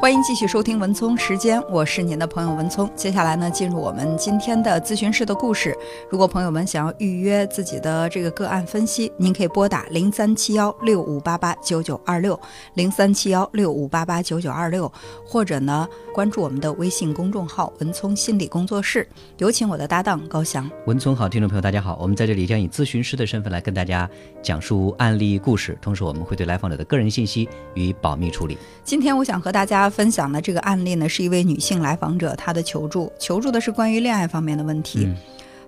欢迎继续收听文聪时间，我是您的朋友文聪。接下来呢，进入我们今天的咨询室的故事。如果朋友们想要预约自己的这个个案分析，您可以拨打零三七幺六五八八九九二六零三七幺六五八八九九二六，或者呢关注我们的微信公众号“文聪心理工作室”。有请我的搭档高翔。文聪好，听众朋友大家好，我们在这里将以咨询师的身份来跟大家讲述案例故事，同时我们会对来访者的个人信息予以保密处理。今天我想和大家分享的这个案例呢，是一位女性来访者她的求助，求助的是关于恋爱方面的问题。嗯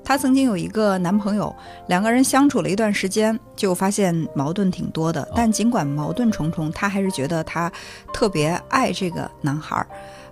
她曾经有一个男朋友，两个人相处了一段时间，就发现矛盾挺多的。但尽管矛盾重重，她还是觉得她特别爱这个男孩儿。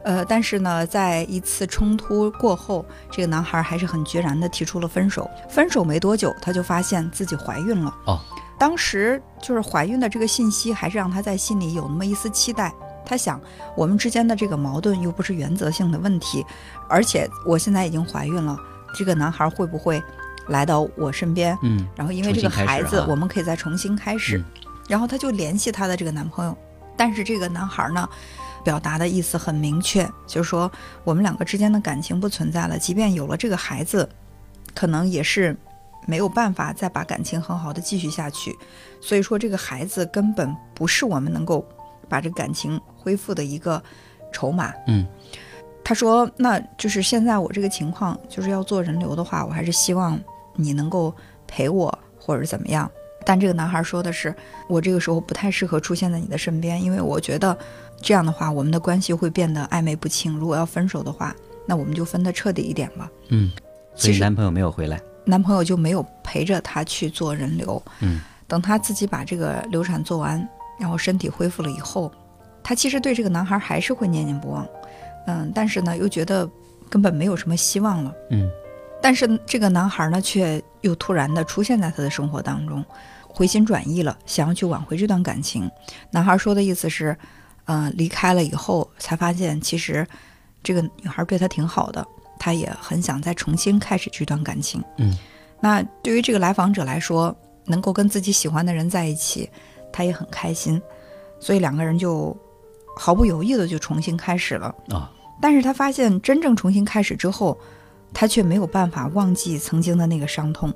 呃，但是呢，在一次冲突过后，这个男孩儿还是很决然地提出了分手。分手没多久，她就发现自己怀孕了。哦，当时就是怀孕的这个信息，还是让她在心里有那么一丝期待。她想，我们之间的这个矛盾又不是原则性的问题，而且我现在已经怀孕了，这个男孩会不会来到我身边？嗯然后因为这个孩子，啊我们可以再重新开始。嗯然后她就联系她的这个男朋友，但是这个男孩呢，表达的意思很明确，就是说我们两个之间的感情不存在了，即便有了这个孩子，可能也是没有办法再把感情很好的继续下去。所以说，这个孩子根本不是我们能够把这个感情恢复的一个筹码。嗯他说：“那就是现在我这个情况，就是要做人流的话，我还是希望你能够陪我，或者怎么样。”但这个男孩说的是：“我这个时候不太适合出现在你的身边，因为我觉得这样的话，我们的关系会变得暧昧不清。如果要分手的话，那我们就分得彻底一点吧。嗯，所以男朋友没有回来。”男朋友就没有陪着他去做人流。嗯等他自己把这个流产做完，然后身体恢复了以后，她其实对这个男孩还是会念念不忘。嗯，但是呢，又觉得根本没有什么希望了。嗯但是这个男孩呢，却又突然的出现在她的生活当中，回心转意了，想要去挽回这段感情。男孩说的意思是，呃，离开了以后才发现，其实这个女孩对他挺好的，他也很想再重新开始这段感情。嗯，那对于这个来访者来说，能够跟自己喜欢的人在一起，他也很开心，所以两个人就毫不犹豫的就重新开始了。啊但是他发现真正重新开始之后，他却没有办法忘记曾经的那个伤痛，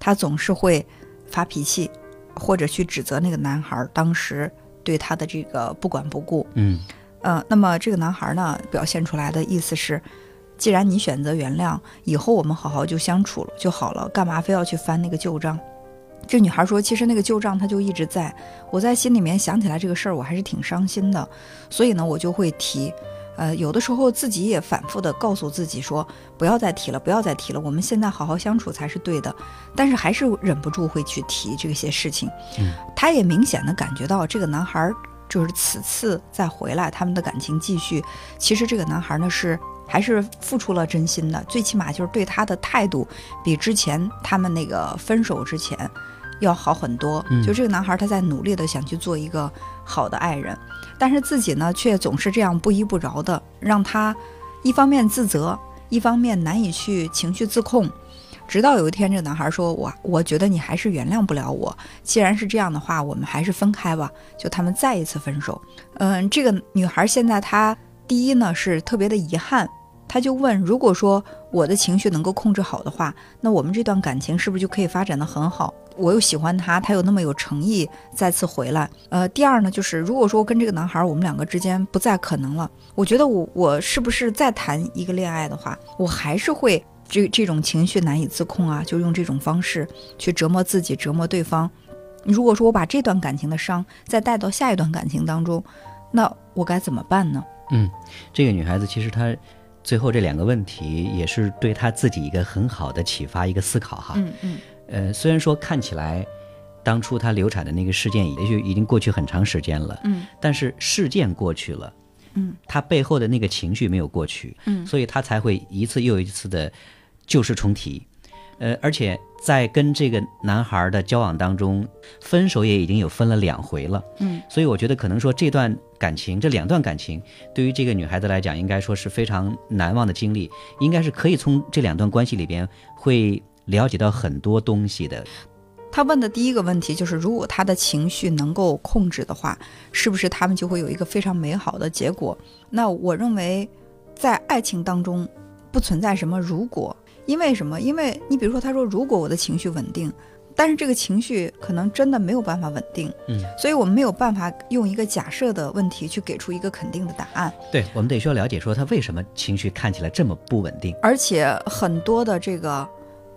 他总是会发脾气，或者去指责那个男孩当时对他的这个不管不顾。嗯呃，那么这个男孩呢，表现出来的意思是，既然你选择原谅，以后我们好好就相处了就好了，干嘛非要去翻那个旧账？这女孩说，其实那个旧账它就一直在，我在心里面想起来这个事儿，我还是挺伤心的，所以呢，我就会提。呃，有的时候自己也反复的告诉自己说，不要再提了，不要再提了，我们现在好好相处才是对的。但是还是忍不住会去提这些事情。嗯，他也明显的感觉到这个男孩就是此次再回来，他们的感情继续。其实这个男孩呢是还是付出了真心的，最起码就是对他的态度比之前他们那个分手之前要好很多。嗯就这个男孩他在努力的想去做一个好的爱人，但是自己呢却总是这样不依不饶的，让他一方面自责，一方面难以去情绪自控。直到有一天，这个男孩说：“我我觉得你还是原谅不了我。既然是这样的话，我们还是分开吧。”就他们再一次分手。嗯，这个女孩现在她第一呢是特别的遗憾，她就问：如果说我的情绪能够控制好的话，那我们这段感情是不是就可以发展的很好？我又喜欢他，他又那么有诚意，再次回来。呃，第二呢，就是如果说跟这个男孩我们两个之间不再可能了，我觉得我我是不是再谈一个恋爱的话，我还是会这这种情绪难以自控啊，就用这种方式去折磨自己，折磨对方。如果说我把这段感情的伤再带到下一段感情当中，那我该怎么办呢？嗯，这个女孩子其实她最后这两个问题也是对他自己一个很好的启发，一个思考哈。嗯嗯呃，虽然说看起来当初他流产的那个事件也许已经过去很长时间了，嗯但是事件过去了，嗯，他背后的那个情绪没有过去，嗯所以他才会一次又一次的旧事重提。呃，而且在跟这个男孩的交往当中，分手也已经有分了两回了，嗯，所以我觉得可能说这段感情，这两段感情，对于这个女孩子来讲，应该说是非常难忘的经历，应该是可以从这两段关系里边会了解到很多东西的。他问的第一个问题就是，如果他的情绪能够控制的话，是不是他们就会有一个非常美好的结果？那我认为，在爱情当中不存在什么如果，因为什么？因为你比如说，他说如果我的情绪稳定，但是这个情绪可能真的没有办法稳定，嗯，所以我们没有办法用一个假设的问题去给出一个肯定的答案。对，我们得需要了解说他为什么情绪看起来这么不稳定，而且很多的这个。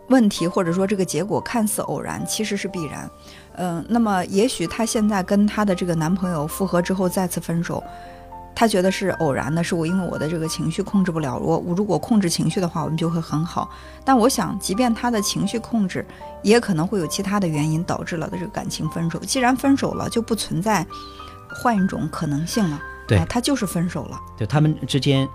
问题或者说这个结果看似偶然，其实是必然。嗯，那么也许她现在跟她的这个男朋友复合之后再次分手，她觉得是偶然的，是我因为我的这个情绪控制不了。我我如果控制情绪的话，我们就会很好。但我想，即便他的情绪控制，也可能会有其他的原因导致了的这个感情分手。既然分手了，就不存在换一种可能性了。对，他就是分手了。就他们之间。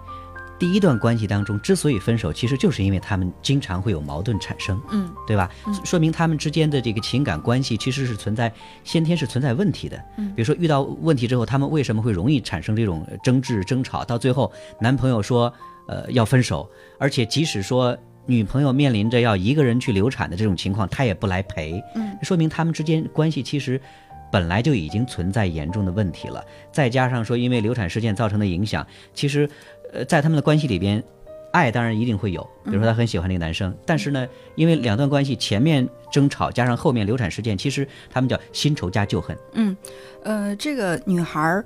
第一段关系当中之所以分手，其实就是因为他们经常会有矛盾产生，嗯，对吧？说明他们之间的这个情感关系其实是存在先天是存在问题的。嗯，比如说遇到问题之后，他们为什么会容易产生这种争执、争吵？到最后，男朋友说，呃，要分手，而且即使说女朋友面临着要一个人去流产的这种情况，他也不来陪。嗯，说明他们之间关系其实本来就已经存在严重的问题了。再加上说，因为流产事件造成的影响，其实。呃，在他们的关系里边，爱当然一定会有。比如说，他很喜欢那个男生，但是呢，因为两段关系前面争吵，加上后面流产事件，其实他们叫新仇加旧恨。嗯，呃，这个女孩儿，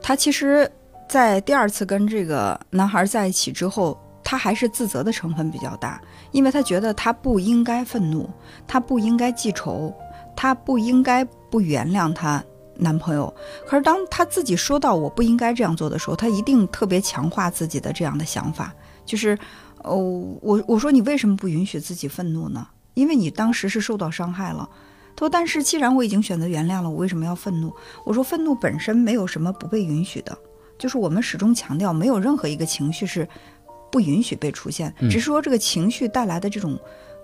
她其实，在第二次跟这个男孩在一起之后，她还是自责的成分比较大，因为她觉得她不应该愤怒，她不应该记仇，她不应该不原谅他。男朋友，可是当他自己说到我不应该这样做的时候，他一定特别强化自己的这样的想法，就是，哦，我我说你为什么不允许自己愤怒呢？因为你当时是受到伤害了。他说，但是既然我已经选择原谅了，我为什么要愤怒？我说，愤怒本身没有什么不被允许的，就是我们始终强调，没有任何一个情绪是不允许被出现，只是说这个情绪带来的这种，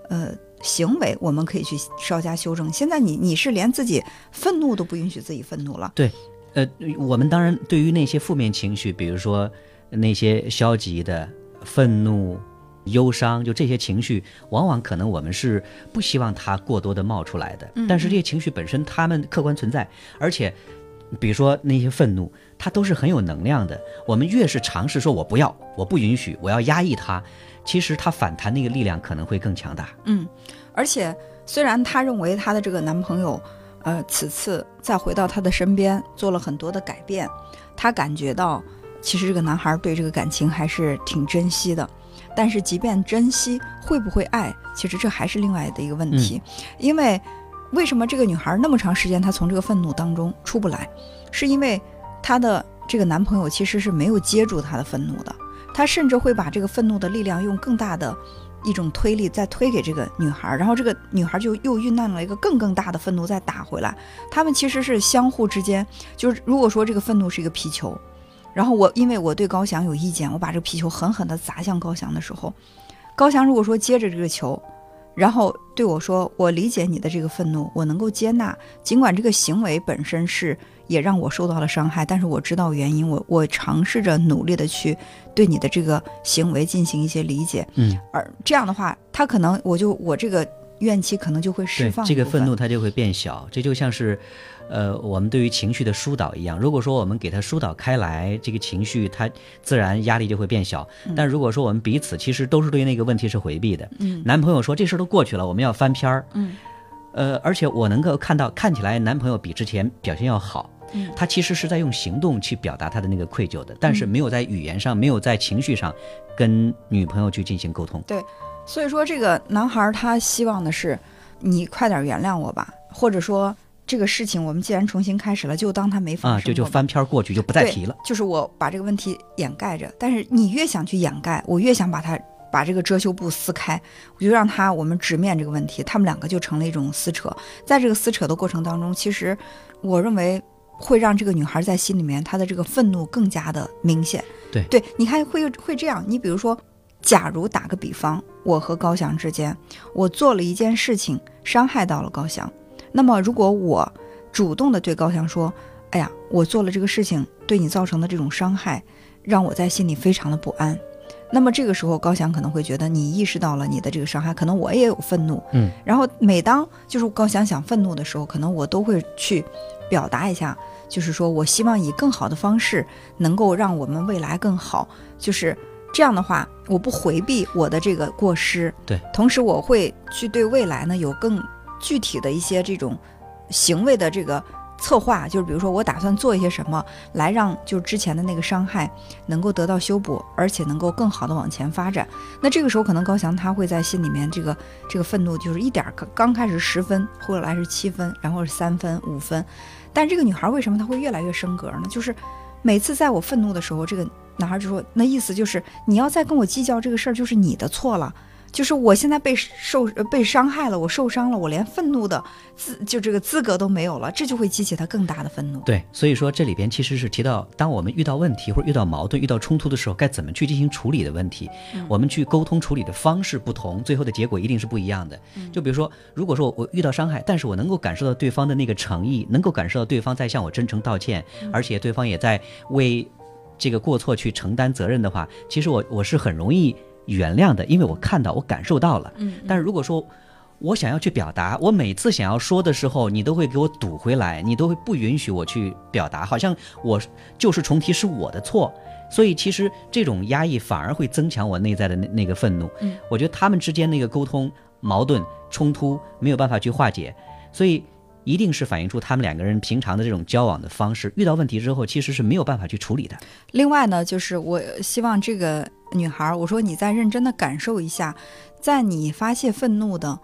呃。行为我们可以去稍加修正。现在你你是连自己愤怒都不允许自己愤怒了。对，呃，我们当然对于那些负面情绪，比如说那些消极的愤怒、忧伤，就这些情绪，往往可能我们是不希望它过多的冒出来的。但是这些情绪本身，它们客观存在，而且，比如说那些愤怒，它都是很有能量的。我们越是尝试说我不要，我不允许，我要压抑它。其实他反弹那个力量可能会更强大。嗯，而且虽然她认为她的这个男朋友，呃，此次再回到她的身边做了很多的改变，她感觉到其实这个男孩对这个感情还是挺珍惜的。但是即便珍惜，会不会爱，其实这还是另外的一个问题。因为为什么这个女孩那么长时间她从这个愤怒当中出不来，是因为她的这个男朋友其实是没有接住她的愤怒的。他甚至会把这个愤怒的力量用更大的一种推力再推给这个女孩，然后这个女孩就又酝酿了一个更更大的愤怒再打回来。他们其实是相互之间，就是如果说这个愤怒是一个皮球，然后我因为我对高翔有意见，我把这个皮球狠狠地砸向高翔的时候，高翔如果说接着这个球。然后对我说：“我理解你的这个愤怒，我能够接纳，尽管这个行为本身是也让我受到了伤害，但是我知道原因，我我尝试着努力的去对你的这个行为进行一些理解。嗯，而这样的话，他可能我就我这个怨气可能就会释放，这个愤怒它就会变小，这就像是。”呃，我们对于情绪的疏导一样，如果说我们给它疏导开来，这个情绪它自然压力就会变小。但如果说我们彼此其实都是对那个问题是回避的，嗯，男朋友说这事儿都过去了，我们要翻篇儿，嗯，呃，而且我能够看到，看起来男朋友比之前表现要好，嗯，他其实是在用行动去表达他的那个愧疚的，但是没有在语言上，没有在情绪上跟女朋友去进行沟通。对，所以说这个男孩他希望的是你快点原谅我吧，或者说。这个事情我们既然重新开始了，就当他没发生。啊，就就翻篇过去，就不再提了。就是我把这个问题掩盖着，但是你越想去掩盖，我越想把它把这个遮羞布撕开，我就让他我们直面这个问题。他们两个就成了一种撕扯，在这个撕扯的过程当中，其实我认为会让这个女孩在心里面她的这个愤怒更加的明显。对对，你看会会这样。你比如说，假如打个比方，我和高翔之间，我做了一件事情，伤害到了高翔。那么，如果我主动的对高翔说：“哎呀，我做了这个事情，对你造成的这种伤害，让我在心里非常的不安。”那么这个时候，高翔可能会觉得你意识到了你的这个伤害，可能我也有愤怒，嗯，然后每当就是高翔想愤怒的时候，可能我都会去表达一下，就是说我希望以更好的方式能够让我们未来更好，就是这样的话，我不回避我的这个过失，对，同时我会去对未来呢有更具体的一些这种行为的这个。策划就是，比如说，我打算做一些什么，来让就是之前的那个伤害能够得到修补，而且能够更好的往前发展。那这个时候，可能高翔他会在心里面这个这个愤怒就是一点刚刚开始十分，后来是七分，然后是三分、五分。但这个女孩为什么她会越来越升格呢？就是每次在我愤怒的时候，这个男孩就说，那意思就是你要再跟我计较这个事儿，就是你的错了。就是我现在被受被伤害了，我受伤了，我连愤怒的资就这个资格都没有了，这就会激起他更大的愤怒。对，所以说这里边其实是提到，当我们遇到问题或者遇到矛盾、遇到冲突的时候，该怎么去进行处理的问题。我们去沟通处理的方式不同，最后的结果一定是不一样的。就比如说，如果说我遇到伤害，但是我能够感受到对方的那个诚意，能够感受到对方在向我真诚道歉，而且对方也在为这个过错去承担责任的话，其实我我是很容易。原谅的，因为我看到，我感受到了。嗯，但是如果说我想要去表达，我每次想要说的时候，你都会给我堵回来，你都会不允许我去表达，好像我就是重提是我的错。所以其实这种压抑反而会增强我内在的那那个愤怒。嗯，我觉得他们之间那个沟通矛盾冲突没有办法去化解，所以一定是反映出他们两个人平常的这种交往的方式，遇到问题之后其实是没有办法去处理的。另外呢，就是我希望这个。女孩，我说你再认真的感受一下，在你发泄愤怒的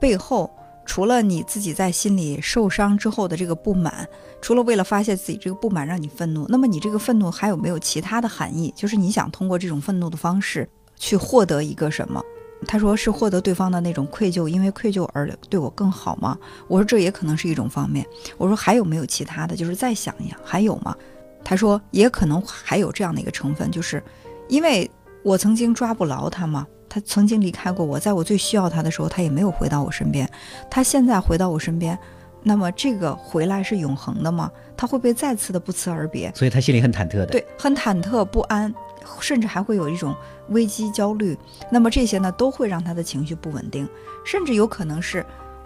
背后，除了你自己在心里受伤之后的这个不满，除了为了发泄自己这个不满让你愤怒，那么你这个愤怒还有没有其他的含义？就是你想通过这种愤怒的方式去获得一个什么？他说是获得对方的那种愧疚，因为愧疚而对我更好吗？我说这也可能是一种方面。我说还有没有其他的？就是再想一想，还有吗？他说也可能还有这样的一个成分，就是因为。我曾经抓不牢他吗？他曾经离开过我，在我最需要他的时候，他也没有回到我身边。他现在回到我身边，那么这个回来是永恒的吗？他会不会再次的不辞而别？所以他心里很忐忑的，对，很忐忑不安，甚至还会有一种危机焦虑。那么这些呢，都会让他的情绪不稳定，甚至有可能是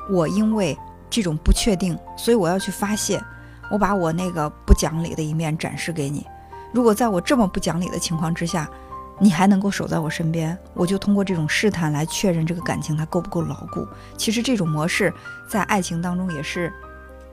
我因为这种不确定，所以我要去发泄，我把我那个不讲理的一面展示给你。如果在我这么不讲理的情况之下，你还能够守在我身边，我就通过这种试探来确认这个感情它够不够牢固。其实这种模式在爱情当中也是，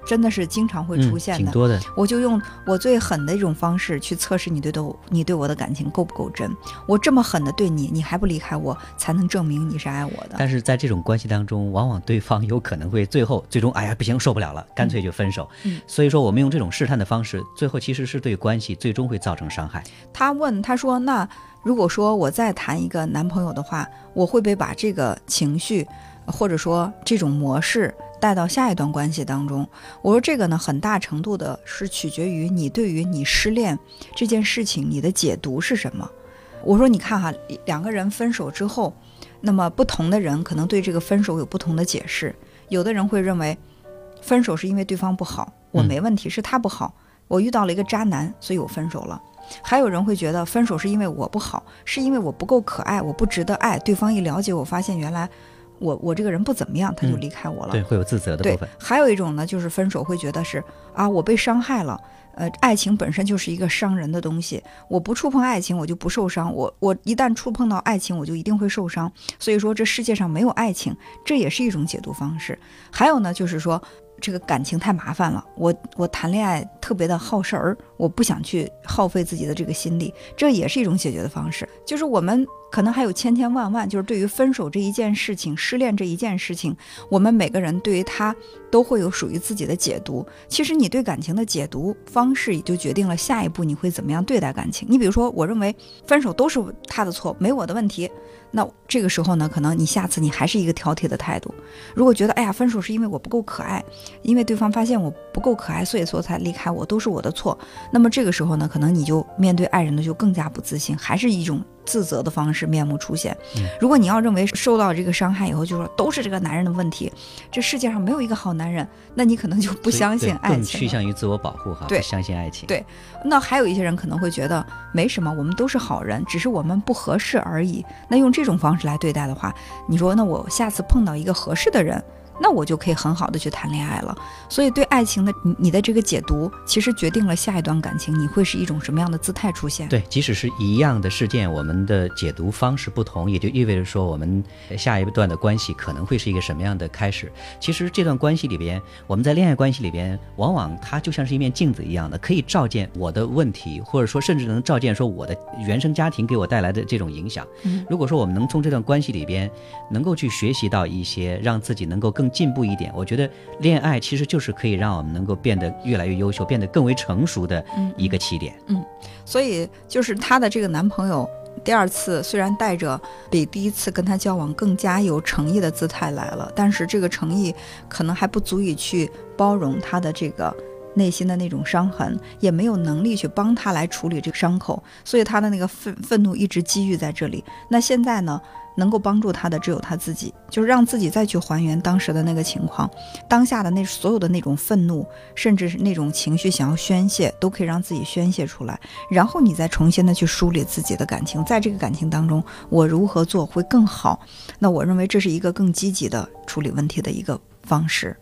真的是经常会出现的。挺多的。我就用我最狠的一种方式去测试你对的你对我的感情够不够真。我这么狠的对你，你还不离开我，才能证明你是爱我的。但是在这种关系当中，往往对方有可能会最后最终哎呀不行受不了了，干脆就分手。嗯。所以说我们用这种试探的方式，最后其实是对关系最终会造成伤害。他问他说那。如果说我再谈一个男朋友的话，我会不会把这个情绪，或者说这种模式带到下一段关系当中？我说这个呢，很大程度的是取决于你对于你失恋这件事情你的解读是什么。我说你看哈，两个人分手之后，那么不同的人可能对这个分手有不同的解释。有的人会认为，分手是因为对方不好，我没问题，是他不好，我遇到了一个渣男，所以我分手了。还有人会觉得分手是因为我不好，是因为我不够可爱，我不值得爱。对方一了解我，发现原来我我这个人不怎么样，他就离开我了。对，会有自责的部分。还有一种呢，就是分手会觉得是啊，我被伤害了。呃，爱情本身就是一个伤人的东西，我不触碰爱情，我就不受伤。我我一旦触碰到爱情，我就一定会受伤。所以说，这世界上没有爱情，这也是一种解读方式。还有呢，就是说。这个感情太麻烦了，我我谈恋爱特别的耗神儿，我不想去耗费自己的这个心力，这也是一种解决的方式。就是我们可能还有千千万万，就是对于分手这一件事情、失恋这一件事情，我们每个人对于他都会有属于自己的解读。其实你对感情的解读方式，也就决定了下一步你会怎么样对待感情。你比如说，我认为分手都是他的错，没我的问题。那这个时候呢，可能你下次你还是一个挑剔的态度。如果觉得哎呀，分手是因为我不够可爱，因为对方发现我不够可爱，所以说才离开我，都是我的错。那么这个时候呢，可能你就面对爱人的就更加不自信，还是一种自责的方式面目出现嗯。如果你要认为受到这个伤害以后，就说都是这个男人的问题，这世界上没有一个好男人，那你可能就不相信爱情更。趋向于自我保护哈，对不相信爱情。对那还有一些人可能会觉得没什么，我们都是好人，只是我们不合适而已。那用这种方式来对待的话，你说那我下次碰到一个合适的人，那我就可以很好的去谈恋爱了。所以对爱情的你你的这个解读，其实决定了下一段感情你会是一种什么样的姿态出现。对，即使是一样的事件，我们的解读方式不同，也就意味着说，我们下一段的关系可能会是一个什么样的开始。其实这段关系里边，我们在恋爱关系里边，往往它就像是一面镜子一样的，可以照见我的问题，或者说甚至能照见说我的原生家庭给我带来的这种影响。嗯如果说我们能从这段关系里边，能够去学习到一些，让自己能够更进步一点，我觉得恋爱其实就是可以让我们能够变得越来越优秀，变得更为成熟的一个起点。嗯所以就是她的这个男朋友。第二次虽然带着比第一次跟她交往更加有诚意的姿态来了，但是这个诚意可能还不足以去包容她的这个内心的那种伤痕，也没有能力去帮她来处理这个伤口，所以她的那个愤愤怒一直积郁在这里。那现在呢，能够帮助他的只有他自己，就是让自己再去还原当时的那个情况，当下的那所有的那种愤怒，甚至是那种情绪想要宣泄，都可以让自己宣泄出来。然后你再重新的去梳理自己的感情，在这个感情当中，我如何做会更好？那我认为这是一个更积极的处理问题的一个方式。